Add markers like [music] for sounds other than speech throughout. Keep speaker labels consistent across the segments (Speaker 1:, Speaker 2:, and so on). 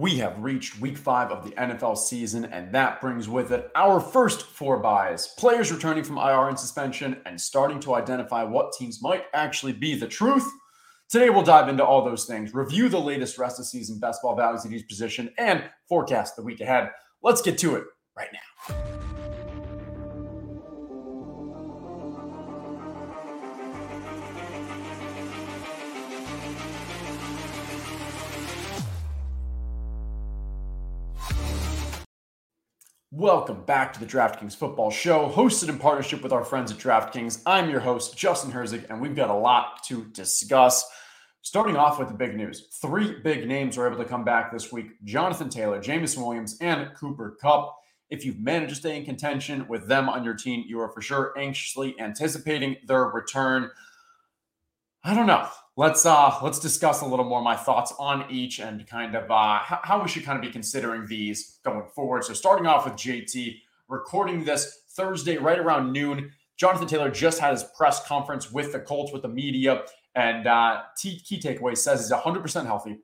Speaker 1: We have reached week five of the NFL season, and that brings with it our first four byes. Players returning from IR and suspension and starting to identify what teams might actually be the truth. Today, we'll dive into all those things, review the latest rest of season best ball values at each position, and forecast the week ahead. Let's get to it right now. Welcome back to the DraftKings Football Show, hosted in partnership with our friends at DraftKings. I'm your host, Justin Herzig, and we've got a lot to discuss. Starting off with the big news three big names were able to come back this week Jonathan Taylor, Jameson Williams, and Cooper Kupp. If you've managed to stay in contention with them on your team, you are for sure anxiously anticipating their return. I don't know. Let's uh let's discuss a little more my thoughts on each and kind of uh how, how we should kind of be considering these going forward. So starting off with JT, recording this Thursday right around noon. Jonathan Taylor just had his press conference with the Colts with the media, and uh, key, key takeaway says he's 100% healthy.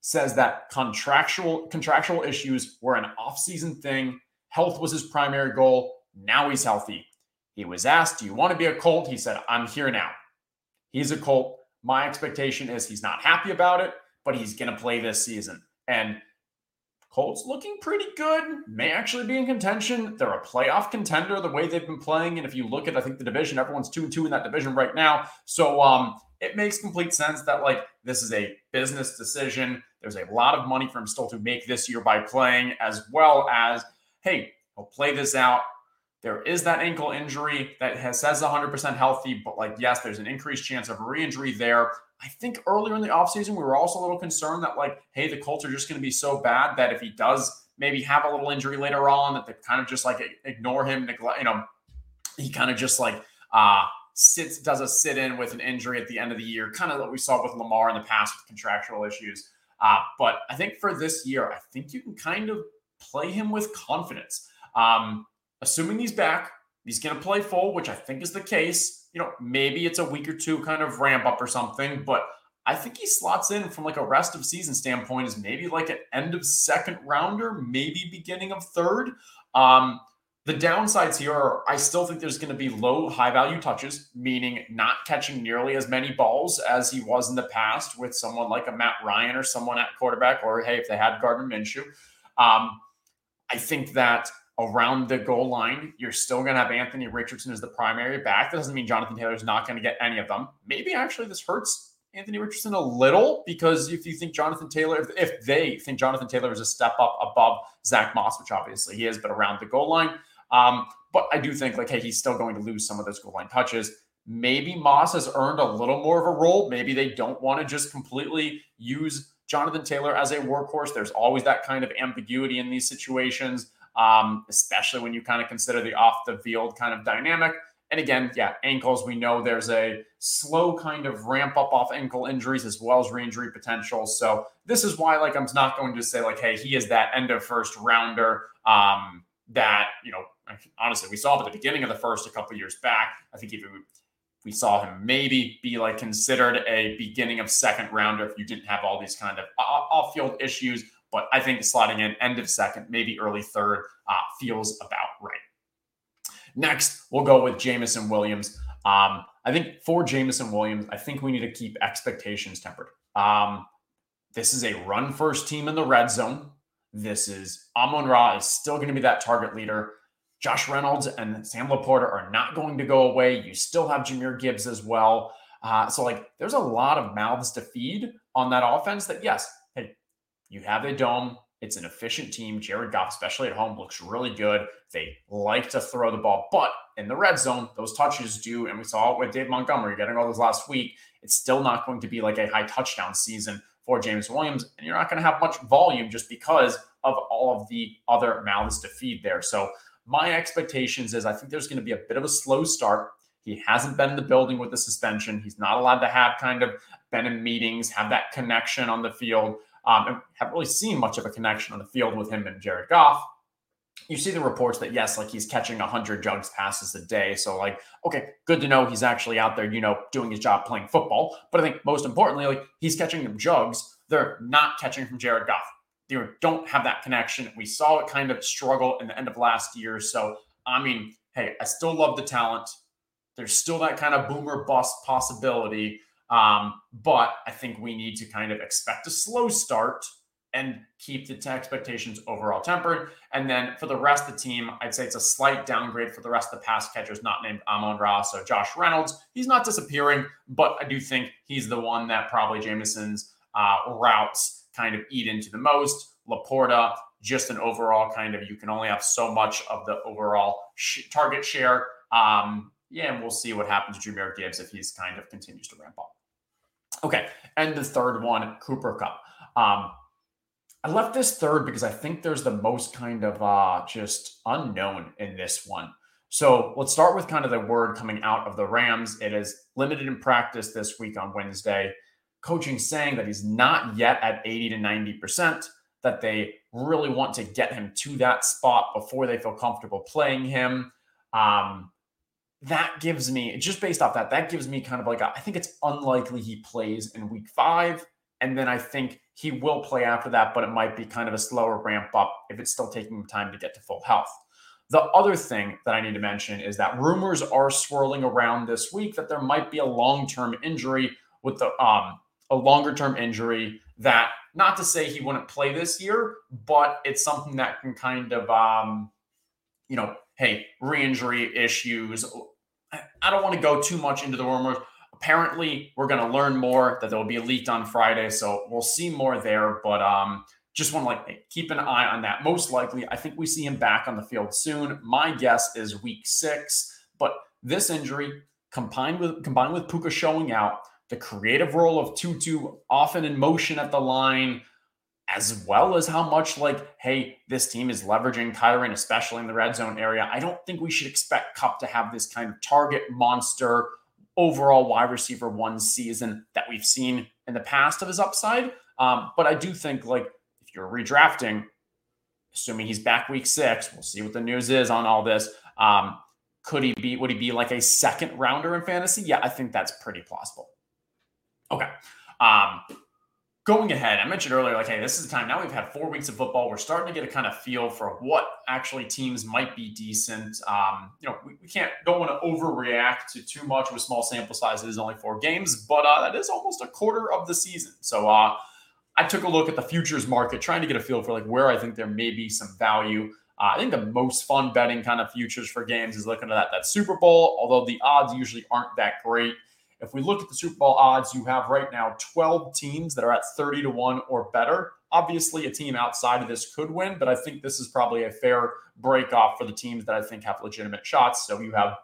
Speaker 1: Says that contractual contractual issues were an offseason thing. Health was his primary goal. Now he's healthy. He was asked, "Do you want to be a Colt?" He said, "I'm here now." He's a Colt. My expectation is he's not happy about it, but he's going to play this season. And Colts looking pretty good, may actually be in contention. They're a playoff contender the way they've been playing. And if you look at, I think the division, everyone's two and two in that division right now. So um, it makes complete sense that like this is a business decision. There's a lot of money for him still to make this year by playing, as well as hey, he'll play this out. There is that ankle injury that has says 100% healthy, but like, yes, there's an increased chance of re-injury there. I think earlier in the offseason, we were also a little concerned that, like, hey, the Colts are just going to be so bad that if he does maybe have a little injury later on, that they kind of just like ignore him, neglect, you know, he kind of just like uh sits, does a sit in with an injury at the end of the year, kind of what we saw with Lamar in the past with contractual issues. Uh, but I think for this year, I think you can kind of play him with confidence. Um, assuming he's back, he's going to play full, which I think is the case. You know, maybe it's a week or two kind of ramp up or something, but I think he slots in from like a rest of season standpoint is maybe like an end of second rounder, maybe beginning of third. Um, the downsides here are I still think there's going to be low high value touches, meaning not catching nearly as many balls as he was in the past with someone like a Matt Ryan or someone at quarterback, or hey, if they had Gardner Minshew. Um, I think that around the goal line, you're still going to have Anthony Richardson as the primary back. That doesn't mean Jonathan Taylor is not going to get any of them. Maybe actually this hurts Anthony Richardson a little because if you think Jonathan Taylor, if, if they think Jonathan Taylor is a step up above Zach Moss, which obviously he is, but around the goal line. Um, but I do think like, hey, he's still going to lose some of those goal line touches. Maybe Moss has earned a little more of a role. Maybe they don't want to just completely use Jonathan Taylor as a workhorse. There's always that kind of ambiguity in these situations um, especially when you kind of consider the off the field kind of dynamic. And again, yeah, ankles, we know there's a slow kind of ramp up off ankle injuries as well as re injury potential. So this is why, like, I'm not going to say, like, hey, he is that end of first rounder um, that, you know, honestly, we saw at the beginning of the first a couple years back. I think even we saw him maybe be like considered a beginning of second rounder if you didn't have all these kind of off field issues but I think slotting in end of second, maybe early third, uh, feels about right. Next, we'll go with Jameson Williams. Um, I think for Jameson Williams, I think we need to keep expectations tempered. Um, this is a run first team in the red zone. This is Amon Ra is still going to be that target leader. Josh Reynolds and Sam LaPorta are not going to go away. You still have Jahmyr Gibbs as well. Uh, so, like, there's a lot of mouths to feed on that offense that, yes, you have a dome. It's an efficient team. Jared Goff, especially at home, looks really good. They like to throw the ball, but in the red zone, those touches do, and we saw it with Dave Montgomery getting all those last week. It's still not going to be like a high touchdown season for James Williams, and you're not going to have much volume just because of all of the other mouths to feed there. So my expectations is I think there's going to be a bit of a slow start. He hasn't been in the building with the suspension. He's not allowed to have kind of been in meetings, have that connection on the field. Um, haven't really seen much of a connection on the field with him and Jared Goff. You see the reports that yes, like he's catching 100 jugs passes a day. So like, okay, good to know he's actually out there, you know, doing his job playing football. But I think most importantly, like he's catching them jugs. They're not catching from Jared Goff. they don't have that connection. We saw it kind of struggle in the end of last year. So, I mean, hey, I still love the talent. There's still that kind of boomer bust possibility. Um, but I think we need to kind of expect a slow start and keep the expectations overall tempered. And then for the rest of the team, I'd say it's a slight downgrade for the rest of the pass catchers not named Amon Ra. So Josh Reynolds, he's not disappearing, but I do think he's the one that probably Jameson's uh, routes kind of eat into the most. Laporta, just an overall kind of, you can only have so much of the overall sh- target share. Um, yeah, and we'll see what happens to Jahmyr Gibbs if he's kind of continues to ramp up. Okay, and the third one, Cooper Kupp. Um, I left this third because I think there's the most kind of uh, just unknown in this one. So let's start with kind of the word coming out of the Rams. It is limited in practice this week on Wednesday. Coaching saying that he's not yet at 80 to 90%, that they really want to get him to that spot before they feel comfortable playing him. Um, that gives me, just based off that, that gives me kind of like, a, I think it's unlikely he plays in week five. And then I think he will play after that, but it might be kind of a slower ramp up if it's still taking time to get to full health. The other thing that I need to mention is that rumors are swirling around this week that there might be a long-term injury with the um a longer term injury that not to say he wouldn't play this year, but it's something that can kind of um you know, hey, re-injury issues. I don't want to go too much into the rumors apparently we're going to learn more that they'll be leaked on Friday. So we'll see more there. But um, just want to like keep an eye on that. Most likely, I think we see him back on the field soon. My guess is week six. But this injury combined with combined with Puka showing out, the creative role of Tutu often in motion at the line, as well as how much like, hey, this team is leveraging Kyren, especially in the red zone area. I don't think we should expect Kupp to have this kind of target monster overall wide receiver one season that we've seen in the past of his upside. Um, but I do think like if you're redrafting, assuming he's back week six, we'll see what the news is on all this. Um, could he be? Would he be like a second rounder in fantasy? Yeah, I think that's pretty plausible. Okay. Um, going ahead, I mentioned earlier, like, hey, this is the time. Now we've had four weeks of football. We're starting to get a kind of feel for what actually teams might be decent. Um, you know, we, we can't don't want to overreact to too much with small sample sizes, only four games, but uh, that is almost a quarter of the season. So uh, I took a look at the futures market, trying to get a feel for like where I think there may be some value. Uh, I think the most fun betting kind of futures for games is looking at that, that Super Bowl, although the odds usually aren't that great. If we look at the Super Bowl odds, you have right now 12 teams that are at 30 to 1 or better. Obviously, a team outside of this could win, but I think this is probably a fair break off for the teams that I think have legitimate shots. So you have,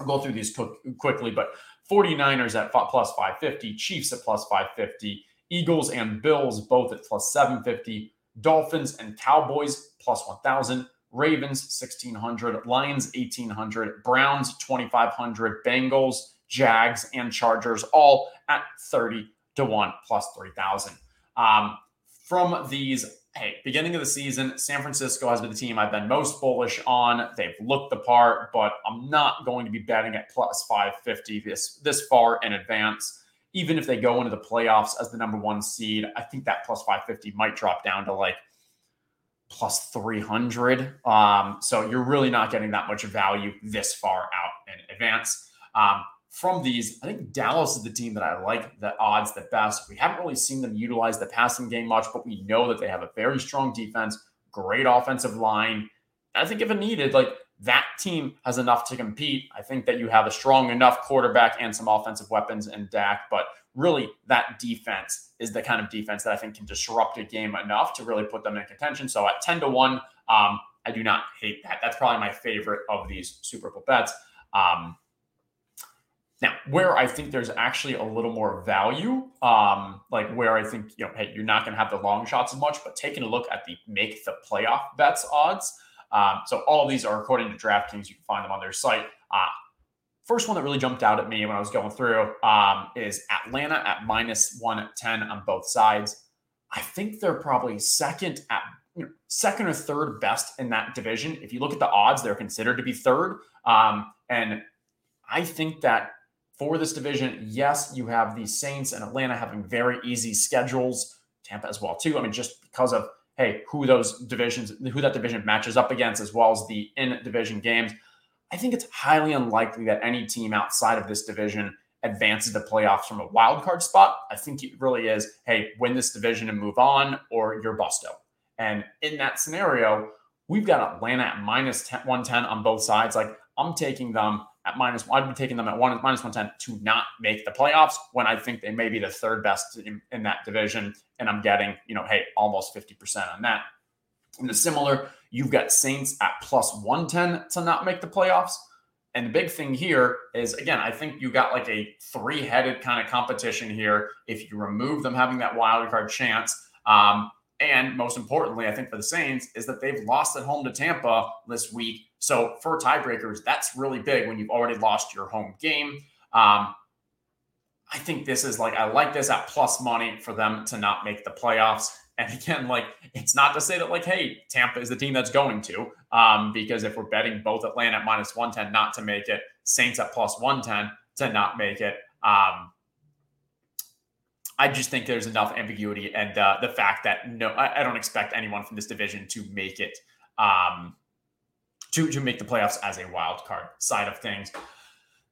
Speaker 1: I'll go through these quickly, but 49ers at plus 550, Chiefs at plus 550, Eagles and Bills both at plus 750, Dolphins and Cowboys plus 1000, Ravens 1600, Lions 1800, Browns 2500, Bengals Jags, and Chargers, all at 30 to 1 plus 3,000. Um, from these, hey, beginning of the season, San Francisco has been the team I've been most bullish on. They've looked the part, but I'm not going to be betting at plus 550 this, this far in advance. Even if they go into the playoffs as the number one seed, I think that plus 550 might drop down to like plus 300. Um, so you're really not getting that much value this far out in advance. Um, from these, I think Dallas is the team that I like the odds the best. We haven't really seen them utilize the passing game much, but we know that they have a very strong defense, great offensive line. I think if it needed, like that team has enough to compete. I think that you have a strong enough quarterback and some offensive weapons in Dak, but really that defense is the kind of defense that I think can disrupt a game enough to really put them in contention. So at 10 to 1, um, I do not hate that. That's probably my favorite of these Super Bowl bets. Um, now, where I think there's actually a little more value, um, like where I think, you know, hey, you're not going to have the long shots as much, but taking a look at the make the playoff bets odds. Um, so all of these are according to DraftKings. You can find them on their site. Uh, first one that really jumped out at me when I was going through um, is Atlanta at minus 110 on both sides. I think they're probably second at you know, second or third best in that division. If you look at the odds, they're considered to be third. Um, and I think that for this division, yes, you have the Saints and Atlanta having very easy schedules, Tampa as well too. I mean, just because of hey, who those divisions, who that division matches up against, as well as the in division games. I think it's highly unlikely that any team outside of this division advances to playoffs from a wild card spot. I think it really is, hey, win this division and move on, or you're busto. And in that scenario, we've got Atlanta at minus 10, 110 on both sides. Like I'm taking them at minus, I'd be taking them at one minus 110 to not make the playoffs when I think they may be the third best in, in that division. And I'm getting, you know, hey, almost 50% on that. And the similar, you've got Saints at plus 110 to not make the playoffs. And the big thing here is, again, I think you got like a three headed kind of competition here. If you remove them having that wild card chance, um, and most importantly, I think for the Saints, is that they've lost at home to Tampa this week. So for tiebreakers, that's really big when you've already lost your home game. Um, I think this is like, I like this at plus money for them to not make the playoffs. And again, like it's not to say that like, hey, Tampa is the team that's going to, um, because if we're betting both Atlanta at minus one ten not to make it, Saints at plus one ten to not make it. Um, I just think there's enough ambiguity, and uh, the fact that no, I, I, don't expect anyone from this division to make it, um, to to make the playoffs as a wild card side of things.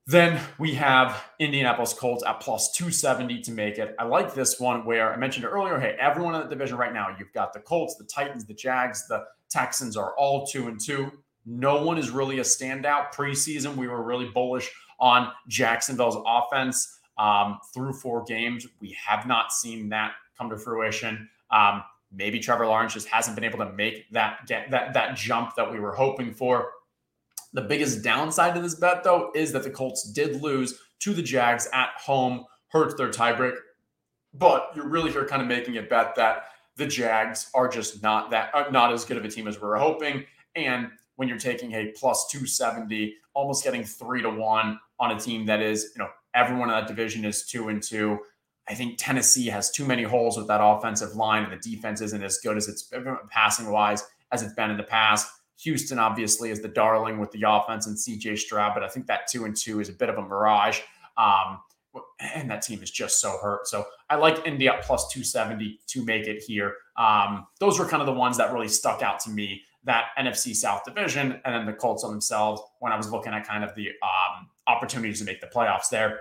Speaker 1: Then we have Indianapolis Colts at plus 270 to make it. I like this one where I mentioned earlier, hey, everyone in the division right now, you've got the Colts, the Titans, the Jags, the Texans are all two and two. No one is really a standout. Preseason, we were really bullish on Jacksonville's offense um, through four games. We have not seen that come to fruition. Um, maybe Trevor Lawrence just hasn't been able to make that get that that jump that we were hoping for. The biggest downside to this bet, though, is that the Colts did lose to the Jags at home, hurts their tiebreak. But you're really here kind of making a bet that the Jags are just not that uh, not as good of a team as we were hoping. And when you're taking a plus 270, almost getting three to one on a team that is, you know, everyone in that division is two and two. I think Tennessee has too many holes with that offensive line, and the defense isn't as good as it's passing wise as it's been in the past. Houston obviously is the darling with the offense and CJ Stroud, but I think that two and two is a bit of a mirage. Um, and that team is just so hurt. So I like Indy up plus 270 to make it here. Um, those were kind of the ones that really stuck out to me that NFC South division and then the Colts on themselves when I was looking at kind of the um, opportunities to make the playoffs there.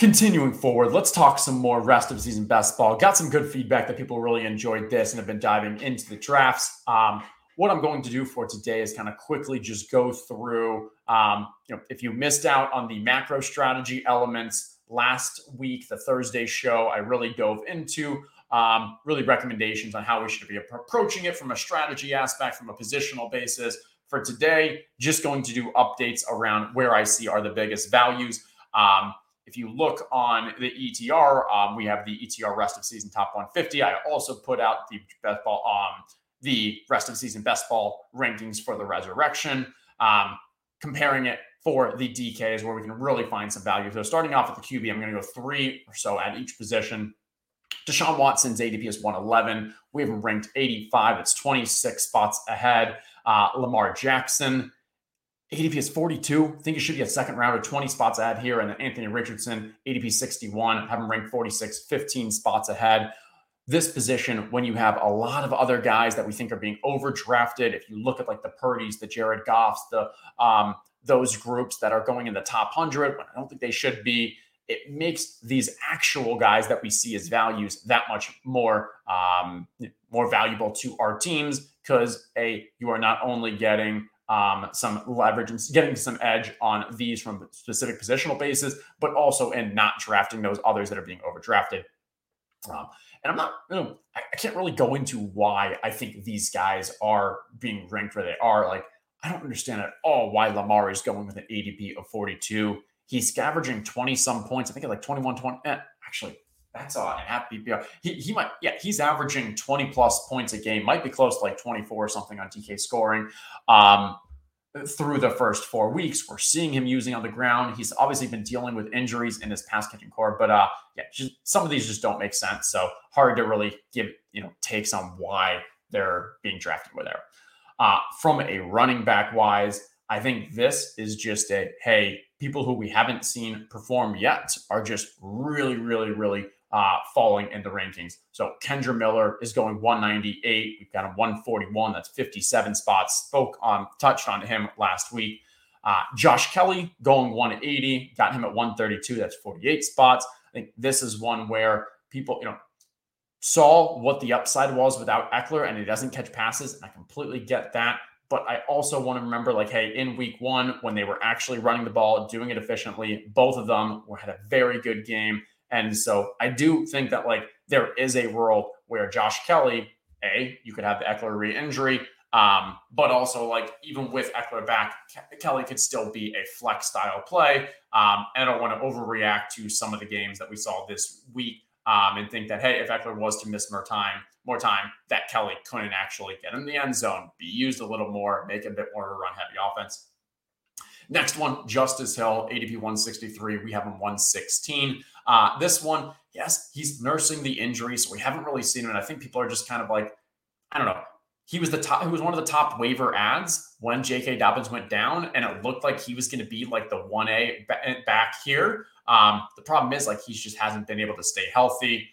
Speaker 1: Continuing forward, let's talk some more rest of season best ball. Got some good feedback that people really enjoyed this and have been diving into the drafts. Um, what I'm going to do for today is kind of quickly just go through. Um, you know, if you missed out on the macro strategy elements last week, the Thursday show, I really dove into um, really recommendations on how we should be approaching it from a strategy aspect, from a positional basis. For today, just going to do updates around where I see are the biggest values. Um, if you look on the ETR, um, we have the ETR rest of season top 150. I also put out the best ball, um, the rest of season best ball rankings for the resurrection, um, comparing it for the DKs where we can really find some value. So starting off with the QB, I'm going to go three or so at each position. Deshaun Watson's ADP is 111. We have him ranked 85. It's 26 spots ahead. Uh, Lamar Jackson, ADP is 42. I think he should be a second rounder, 20 spots ahead here. And Anthony Richardson, ADP 61, have him ranked 46, 15 spots ahead. This position, when you have a lot of other guys that we think are being overdrafted, if you look at like the Purdy's, the Jared Goffs, the um, those groups that are going in the top 100, I don't think they should be it makes these actual guys that we see as values that much more um, more valuable to our teams because a you are not only getting um, some leverage and getting some edge on these from specific positional bases, but also in not drafting those others that are being overdrafted. Um, and I'm not, you know, I, can't really go into why I think these guys are being ranked where they are. Like, I don't understand at all why Lamar is going with an ADP of 42 He's averaging 20 some points. I think it's like 21, 20. Eh, actually, that's a half PPR. He, he might, yeah, he's averaging 20 plus points a game, might be close to like 24 or something on DK scoring. Um, through the first four weeks, we're seeing him using on the ground. He's obviously been dealing with injuries in his pass catching core, but uh, yeah, just, some of these just don't make sense. So hard to really give you know takes on why they're being drafted where they're. Uh, from a running back wise, I think this is just a hey, people who we haven't seen perform yet are just really, really, really uh, falling in the rankings. So Kendre Miller is going 198. We've got him 141. That's 57 spots. Spoke on, touched on him last week. Uh, Josh Kelley going 180, got him at 132. That's 48 spots. I think this is one where people, you know, saw what the upside was without Ekeler and he doesn't catch passes. And I completely get that. But I also want to remember, like, hey, in week one, when they were actually running the ball, doing it efficiently, both of them were, had a very good game. And so I do think that, like, there is a world where Josh Kelley, A, you could have the Ekeler re injury, um, but also, like, even with Ekeler back, Kelley could still be a flex style play. Um, and I don't want to overreact to some of the games that we saw this week um, and think that, hey, if Ekeler was to miss more time, more time, that Kelley couldn't actually get in the end zone, be used a little more, make a bit more of a run heavy offense. Next one, Justice Hill, ADP 163. We have him 116. Uh, this one, yes, he's nursing the injury, so we haven't really seen him. And I think people are just kind of like, I don't know. He was the top. He was one of the top waiver ads when J.K. Dobbins went down, and it looked like he was going to be like the one A back here. Um, the problem is like he just hasn't been able to stay healthy.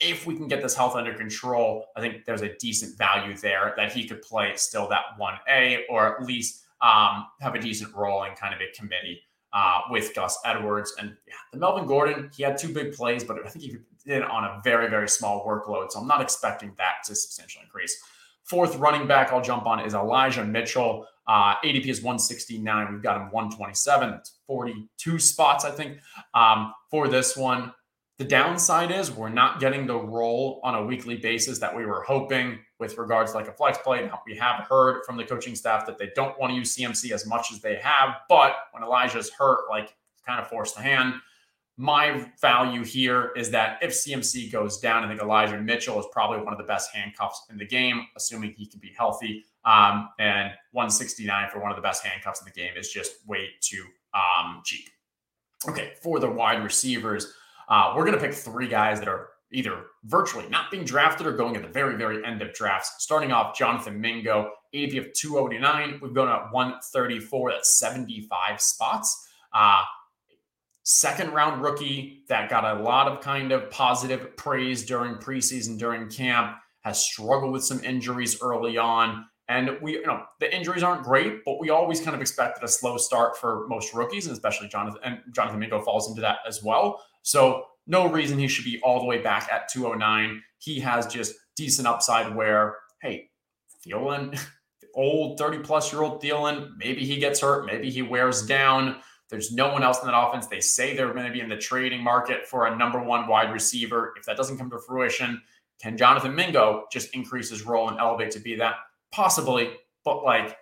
Speaker 1: If we can get this health under control, I think there's a decent value there that he could play still that 1A or at least um, have a decent role in kind of a committee uh, with Gus Edwards. And yeah, the Melvin Gordon, he had two big plays, but I think he did on a very, very small workload. So I'm not expecting that to substantially increase. Fourth running back I'll jump on is Elijah Mitchell. Uh, ADP is 169. We've got him 127. That's 42 spots, I think, um, for this one. The downside is we're not getting the role on a weekly basis that we were hoping with regards like a flex play. Now, We have heard from the coaching staff that they don't want to use CMC as much as they have, but when Elijah's hurt, like kind of forced the hand. My value here is that if CMC goes down, I think Elijah Mitchell is probably one of the best handcuffs in the game, assuming he can be healthy. Um, and 169 for one of the best handcuffs in the game is just way too um, cheap. Okay, for the wide receivers, uh, we're going to pick three guys that are either virtually not being drafted or going at the very, very end of drafts. Starting off, Jonathan Mingo, ADP of 209. We've gone at 134. That's 75 spots. Uh, second round rookie that got a lot of kind of positive praise during preseason, during camp, has struggled with some injuries early on. And we, you know, the injuries aren't great, but we always kind of expected a slow start for most rookies, and especially Jonathan and Jonathan Mingo falls into that as well. So no reason he should be all the way back at 209. He has just decent upside where, hey, Thielen, [laughs] old 30 plus year old Thielen, maybe he gets hurt, maybe he wears down. There's no one else in that offense. They say they're going to be in the trading market for a number one wide receiver. If that doesn't come to fruition, can Jonathan Mingo just increase his role and elevate to be that? Possibly, but like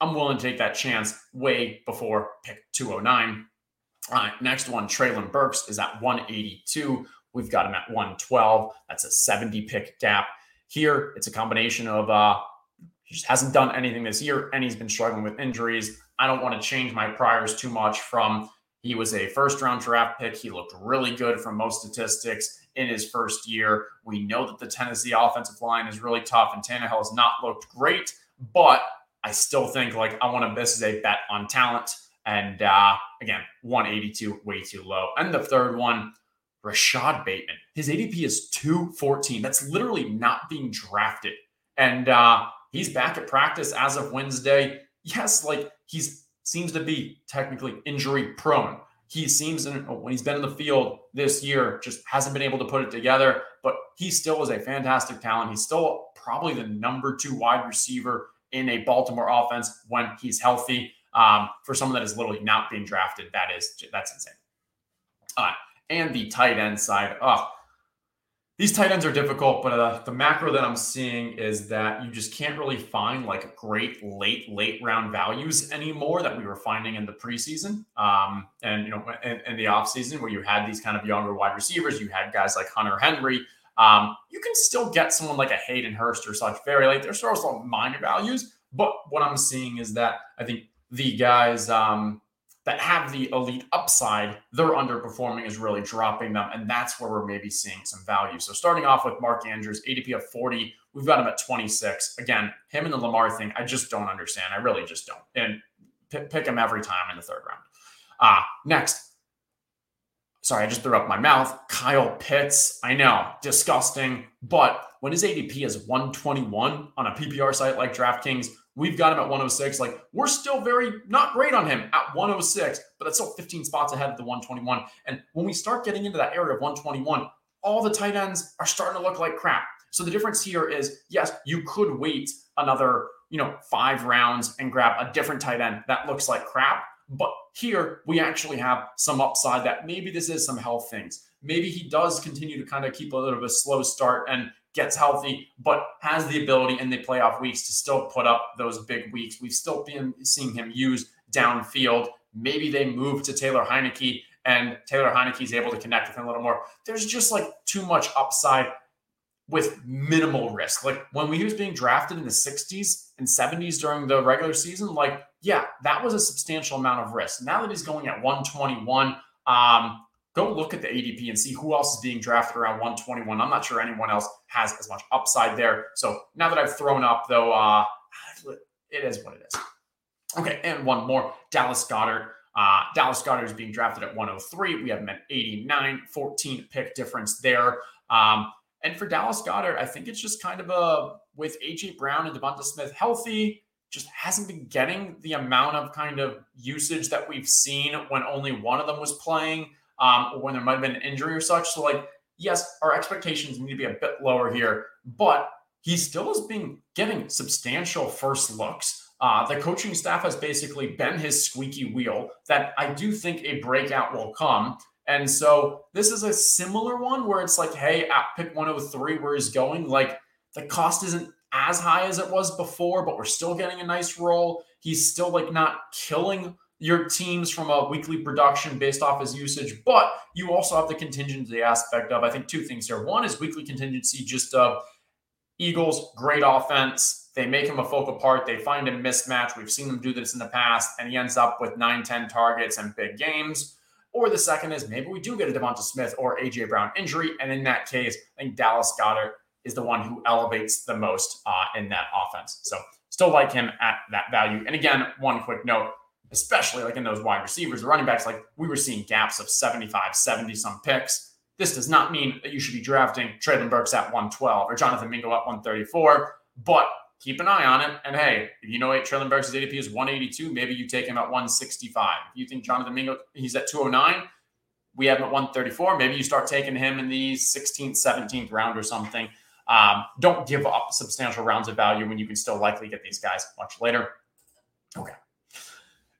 Speaker 1: I'm willing to take that chance way before pick 209. All right, next one, Treylon Burks is at 182. We've got him at 112. That's a 70 pick gap. Here, it's a combination of uh, he just hasn't done anything this year and he's been struggling with injuries. I don't want to change my priors too much from he was a first round draft pick. He looked really good from most statistics in his first year. We know that the Tennessee offensive line is really tough, and Tannehill has not looked great, but I still think like I want to. This is a bet on talent, and uh, again, 182 way too low. And the third one, Rashod Bateman. His ADP is 214. That's literally not being drafted, and uh, he's back at practice as of Wednesday. Yes, like he's seems to be technically injury prone he seems in, when he's been in the field this year just hasn't been able to put it together but he still is a fantastic talent he's still probably the number two wide receiver in a baltimore offense when he's healthy um, for someone that is literally not being drafted that is that's insane uh, and the tight end side oh these tight ends are difficult, but uh, the macro that I'm seeing is that you just can't really find like great late, late round values anymore that we were finding in the preseason um, and, you know, in, in the offseason where you had these kind of younger wide receivers. You had guys like Hunter Henry. Um, you can still get someone like a Hayden Hurst or such very late. Of some minor values, but what I'm seeing is that I think the guys, um, that have the elite upside, their underperforming is really dropping them. And that's where we're maybe seeing some value. So starting off with Mark Andrews, ADP of 40, we've got him at 26. Again, him and the Lamar thing, I just don't understand. I really just don't. And P- pick him every time in the third round. Uh, next, sorry, I just threw up my mouth. Kyle Pitts. I know, disgusting. But when his ADP is 121 on a PPR site like DraftKings, we've got him at 106. Like, we're still very not great on him at 106, but that's still 15 spots ahead of the 121. And when we start getting into that area of 121, all the tight ends are starting to look like crap. So the difference here is yes, you could wait another, you know, five rounds and grab a different tight end that looks like crap. But here we actually have some upside that maybe this is some health things. Maybe he does continue to kind of keep a little bit of a slow start and gets healthy, but has the ability in the playoff weeks to still put up those big weeks. We've still been seeing him use downfield. Maybe they move to Taylor Heinicke and Taylor Heinicke is able to connect with him a little more. There's just like too much upside with minimal risk. Like when he was being drafted in the 60s and 70s during the regular season, like, yeah, that was a substantial amount of risk. Now that he's going at 121, um, go look at the ADP and see who else is being drafted around 121. I'm not sure anyone else has as much upside there. So now that I've thrown up, though, uh, [sighs] it is what it is. Okay, and one more Dallas Goedert. Uh, Dallas Goedert is being drafted at 103. We have him at 89, 14 pick difference there. Um, and for Dallas Goedert, I think it's just kind of a with AJ Brown and Devonta Smith healthy, just hasn't been getting the amount of kind of usage that we've seen when only one of them was playing, um, or when there might have been an injury or such. So, like, yes, our expectations need to be a bit lower here, but he still is being getting substantial first looks. Uh, the coaching staff has basically been his squeaky wheel that I do think a breakout will come. And so this is a similar one where it's like, hey, at pick 103, where he's going, like the cost isn't as high as it was before, but we're still getting a nice roll. He's still like not killing your teams from a weekly production based off his usage, but you also have the contingency aspect of, I think, two things here. One is weekly contingency, just uh, Eagles, great offense. They make him a focal part. They find a mismatch. We've seen them do this in the past, and he ends up with 9, 10 targets and big games. Or the second is maybe we do get a Devonta Smith or AJ Brown injury. And in that case, I think Dallas Goedert is the one who elevates the most uh, in that offense. So still like him at that value. And again, one quick note, especially like in those wide receivers, the running backs, like we were seeing gaps of 75, 70 some picks. This does not mean that you should be drafting Treylon Burks at 112 or Jonathan Mingo at 134, but keep an eye on it. And hey, if you know Treylon Burks' ADP is 182, maybe you take him at 165. If you think Jonathan Mingo, he's at 209, we have him at 134. Maybe you start taking him in the 16th, 17th round or something. Um, don't give up substantial rounds of value when you can still likely get these guys much later. Okay.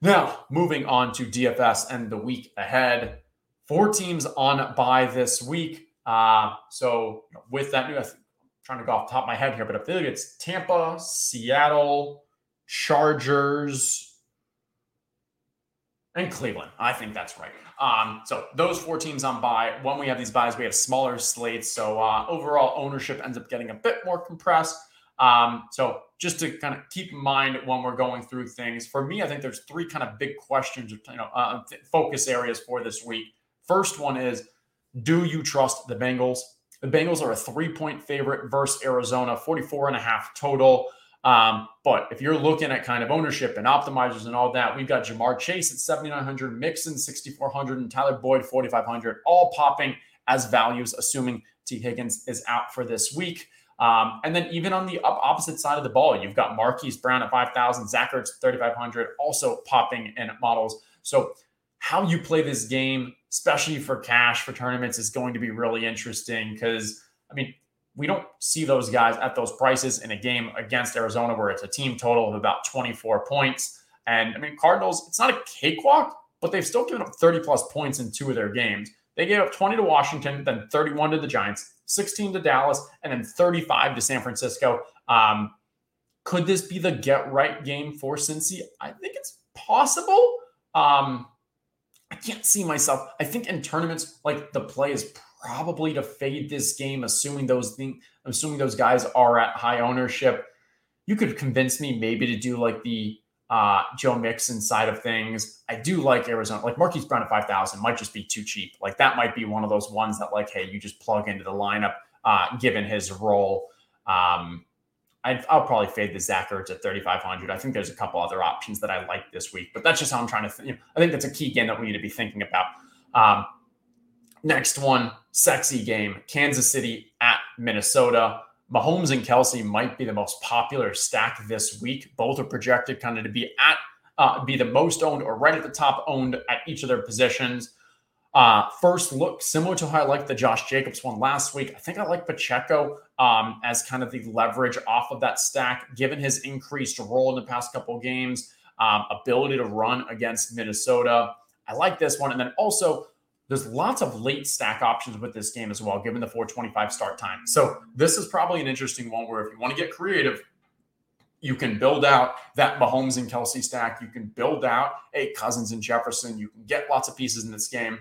Speaker 1: Now, moving on to DFS and the week ahead. Four teams on bye this week. Uh, so, with that new, I'm trying to go off the top of my head here, but I feel like it's Tampa, Seattle, Chargers, and Cleveland. I think that's right. Um, so those four teams on bye. When we have these byes, we have smaller slates. So uh, overall ownership ends up getting a bit more compressed. Um, so just to kind of keep in mind when we're going through things, for me, I think there's three kind of big questions, or you know, uh, focus areas for this week. First one is, do you trust the Bengals? The Bengals are a three point favorite versus Arizona, 44 and a half total. Um, but if you're looking at kind of ownership and optimizers and all that, we've got Ja'Marr Chase at 7,900, Mixon 6,400, and Tyler Boyd 4,500, all popping as values, assuming Tee Higgins is out for this week. Um, and then even on the opposite side of the ball, you've got Marquise Brown at 5,000, Zach Ertz 3,500, also popping in models. So how you play this game, especially for cash for tournaments, is going to be really interesting because, I mean, we don't see those guys at those prices in a game against Arizona where it's a team total of about 24 points. And I mean, Cardinals, it's not a cakewalk, but they've still given up 30 plus points in two of their games. They gave up 20 to Washington, then 31 to the Giants, 16 to Dallas, and then 35 to San Francisco. Um, could this be the get right game for Cincy? I think it's possible. Um, I can't see myself. I think in tournaments, like the play is probably to fade this game, assuming those things, assuming those guys are at high ownership. You could convince me maybe to do like the uh, Joe Mixon side of things. I do like Arizona, like Marquise Brown at 5,000 might just be too cheap. Like that might be one of those ones that, like, hey, you just plug into the lineup uh, given his role. Um, i will probably fade the Zach Ertz at 3,500. I think there's a couple other options that I like this week, but that's just how I'm trying to. Th- you know, I think that's a key game that we need to be thinking about. Um, next one, sexy game: Kansas City at Minnesota. Mahomes and Kelce might be the most popular stack this week. Both are projected kind of to be at uh, be the most owned or right at the top owned at each of their positions. Uh, first look, similar to how I liked the Josh Jacobs one last week. I think I like Pacheco um, as kind of the leverage off of that stack, given his increased role in the past couple games, um, ability to run against Minnesota. I like this one. And then also, there's lots of late stack options with this game as well, given the 425 start time. So this is probably an interesting one where if you want to get creative, you can build out that Mahomes and Kelce stack. You can build out a Cousins and Jefferson. You can get lots of pieces in this game.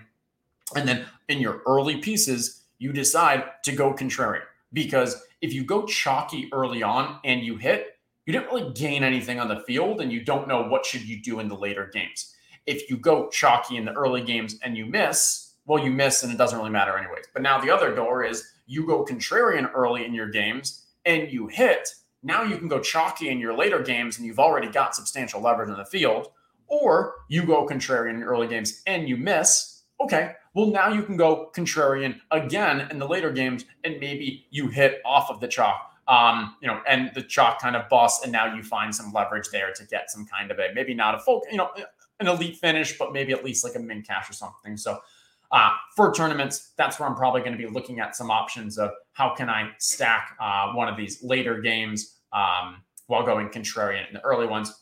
Speaker 1: And then in your early pieces, you decide to go contrarian because if you go chalky early on and you hit, you didn't really gain anything on the field and you don't know what should you do in the later games. If you go chalky in the early games and you miss, well, you miss and it doesn't really matter anyways. But now the other door is you go contrarian early in your games and you hit. Now you can go chalky in your later games and you've already got substantial leverage in the field. Or you go contrarian in early games and you miss. Okay, well, now you can go contrarian again in the later games, and maybe you hit off of the chalk. Um, you know, and the chalk kind of busts, and now you find some leverage there to get some kind of a maybe not a full, you know, an elite finish, but maybe at least like a min cash or something. So uh, for tournaments, that's where I'm probably going to be looking at some options of how can I stack uh, one of these later games um, while going contrarian in the early ones.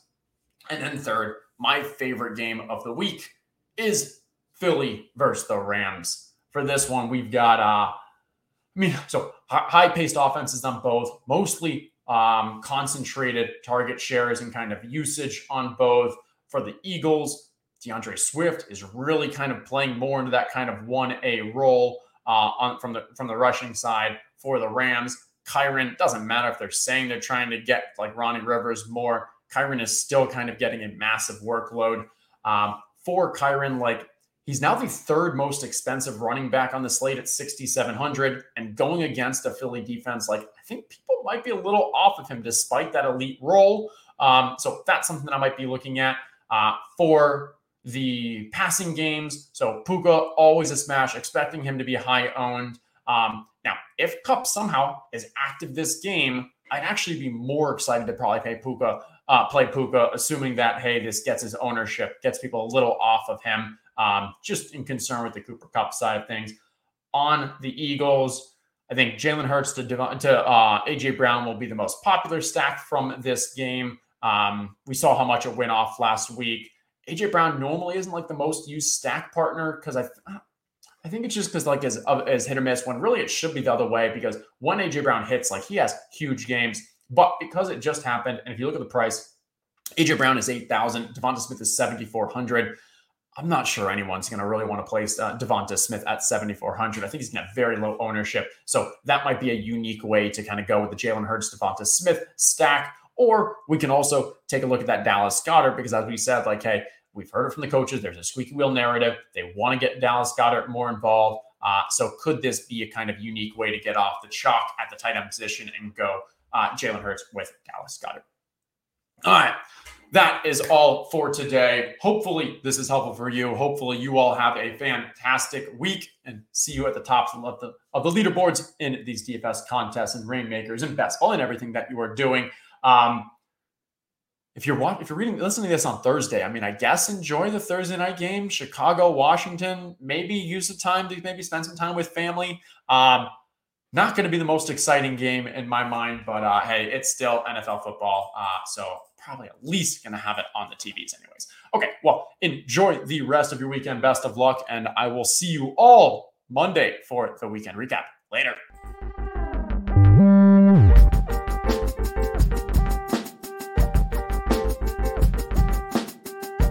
Speaker 1: And then third, my favorite game of the week is Philly versus the Rams. For this one, we've got, uh, I mean, so high paced offenses on both, mostly um, concentrated target shares and kind of usage on both. For the Eagles, D'Andre Swift is really kind of playing more into that kind of 1A role uh, on, from the from the rushing side. For the Rams, Kyren doesn't matter if they're saying they're trying to get like Ronnie Rivers more. Kyren is still kind of getting a massive workload. Um, for Kyren. like He's now the third most expensive running back on the slate at 6,700 and going against a Philly defense. Like, I think people might be a little off of him despite that elite role. Um, so that's something that I might be looking at uh, for the passing games. So Puka, always a smash, expecting him to be high owned. Um, now, if Kupp somehow is active this game, I'd actually be more excited to probably pay Puka, uh, play Puka, assuming that, hey, this gets his ownership, gets people a little off of him um, just in concern with the Cooper Kupp side of things. On the Eagles, I think Jalen Hurts to, to uh, AJ Brown will be the most popular stack from this game. Um, we saw how much it went off last week. AJ Brown normally isn't like the most used stack partner because I, I think it's just because like as as hit or miss. When really it should be the other way because when AJ Brown hits, like he has huge games, but because it just happened, and if you look at the price, AJ Brown is eight thousand, Devonta Smith is seventy four hundred. I'm not sure anyone's going to really want to place uh, Devonta Smith at 7,400. I think he's going to have very low ownership. So that might be a unique way to kind of go with the Jalen Hurts, Devonta Smith stack. Or we can also take a look at that Dallas Goedert because, as we said, like, hey, we've heard it from the coaches. There's a squeaky wheel narrative. They want to get Dallas Goedert more involved. Uh, so could this be a kind of unique way to get off the chalk at the tight end position and go uh, Jalen Hurts with Dallas Goedert? All right that is all for today. Hopefully, this is helpful for you. Hopefully, you all have a fantastic week and see you at the top of the, of the leaderboards in these DFS contests and Reignmakers and best ball and everything that you are doing. Um, if you're watching, if you're reading, listening to this on Thursday, I mean, I guess enjoy the Thursday night game, Chicago, Washington. Maybe use the time to maybe spend some time with family. Um, not going to be the most exciting game in my mind, but uh, hey, it's still NFL football. Uh, so probably at least going to have it on the TVs, anyways. Okay, well, enjoy the rest of your weekend. Best of luck, and I will see you all Monday for the weekend recap. Later.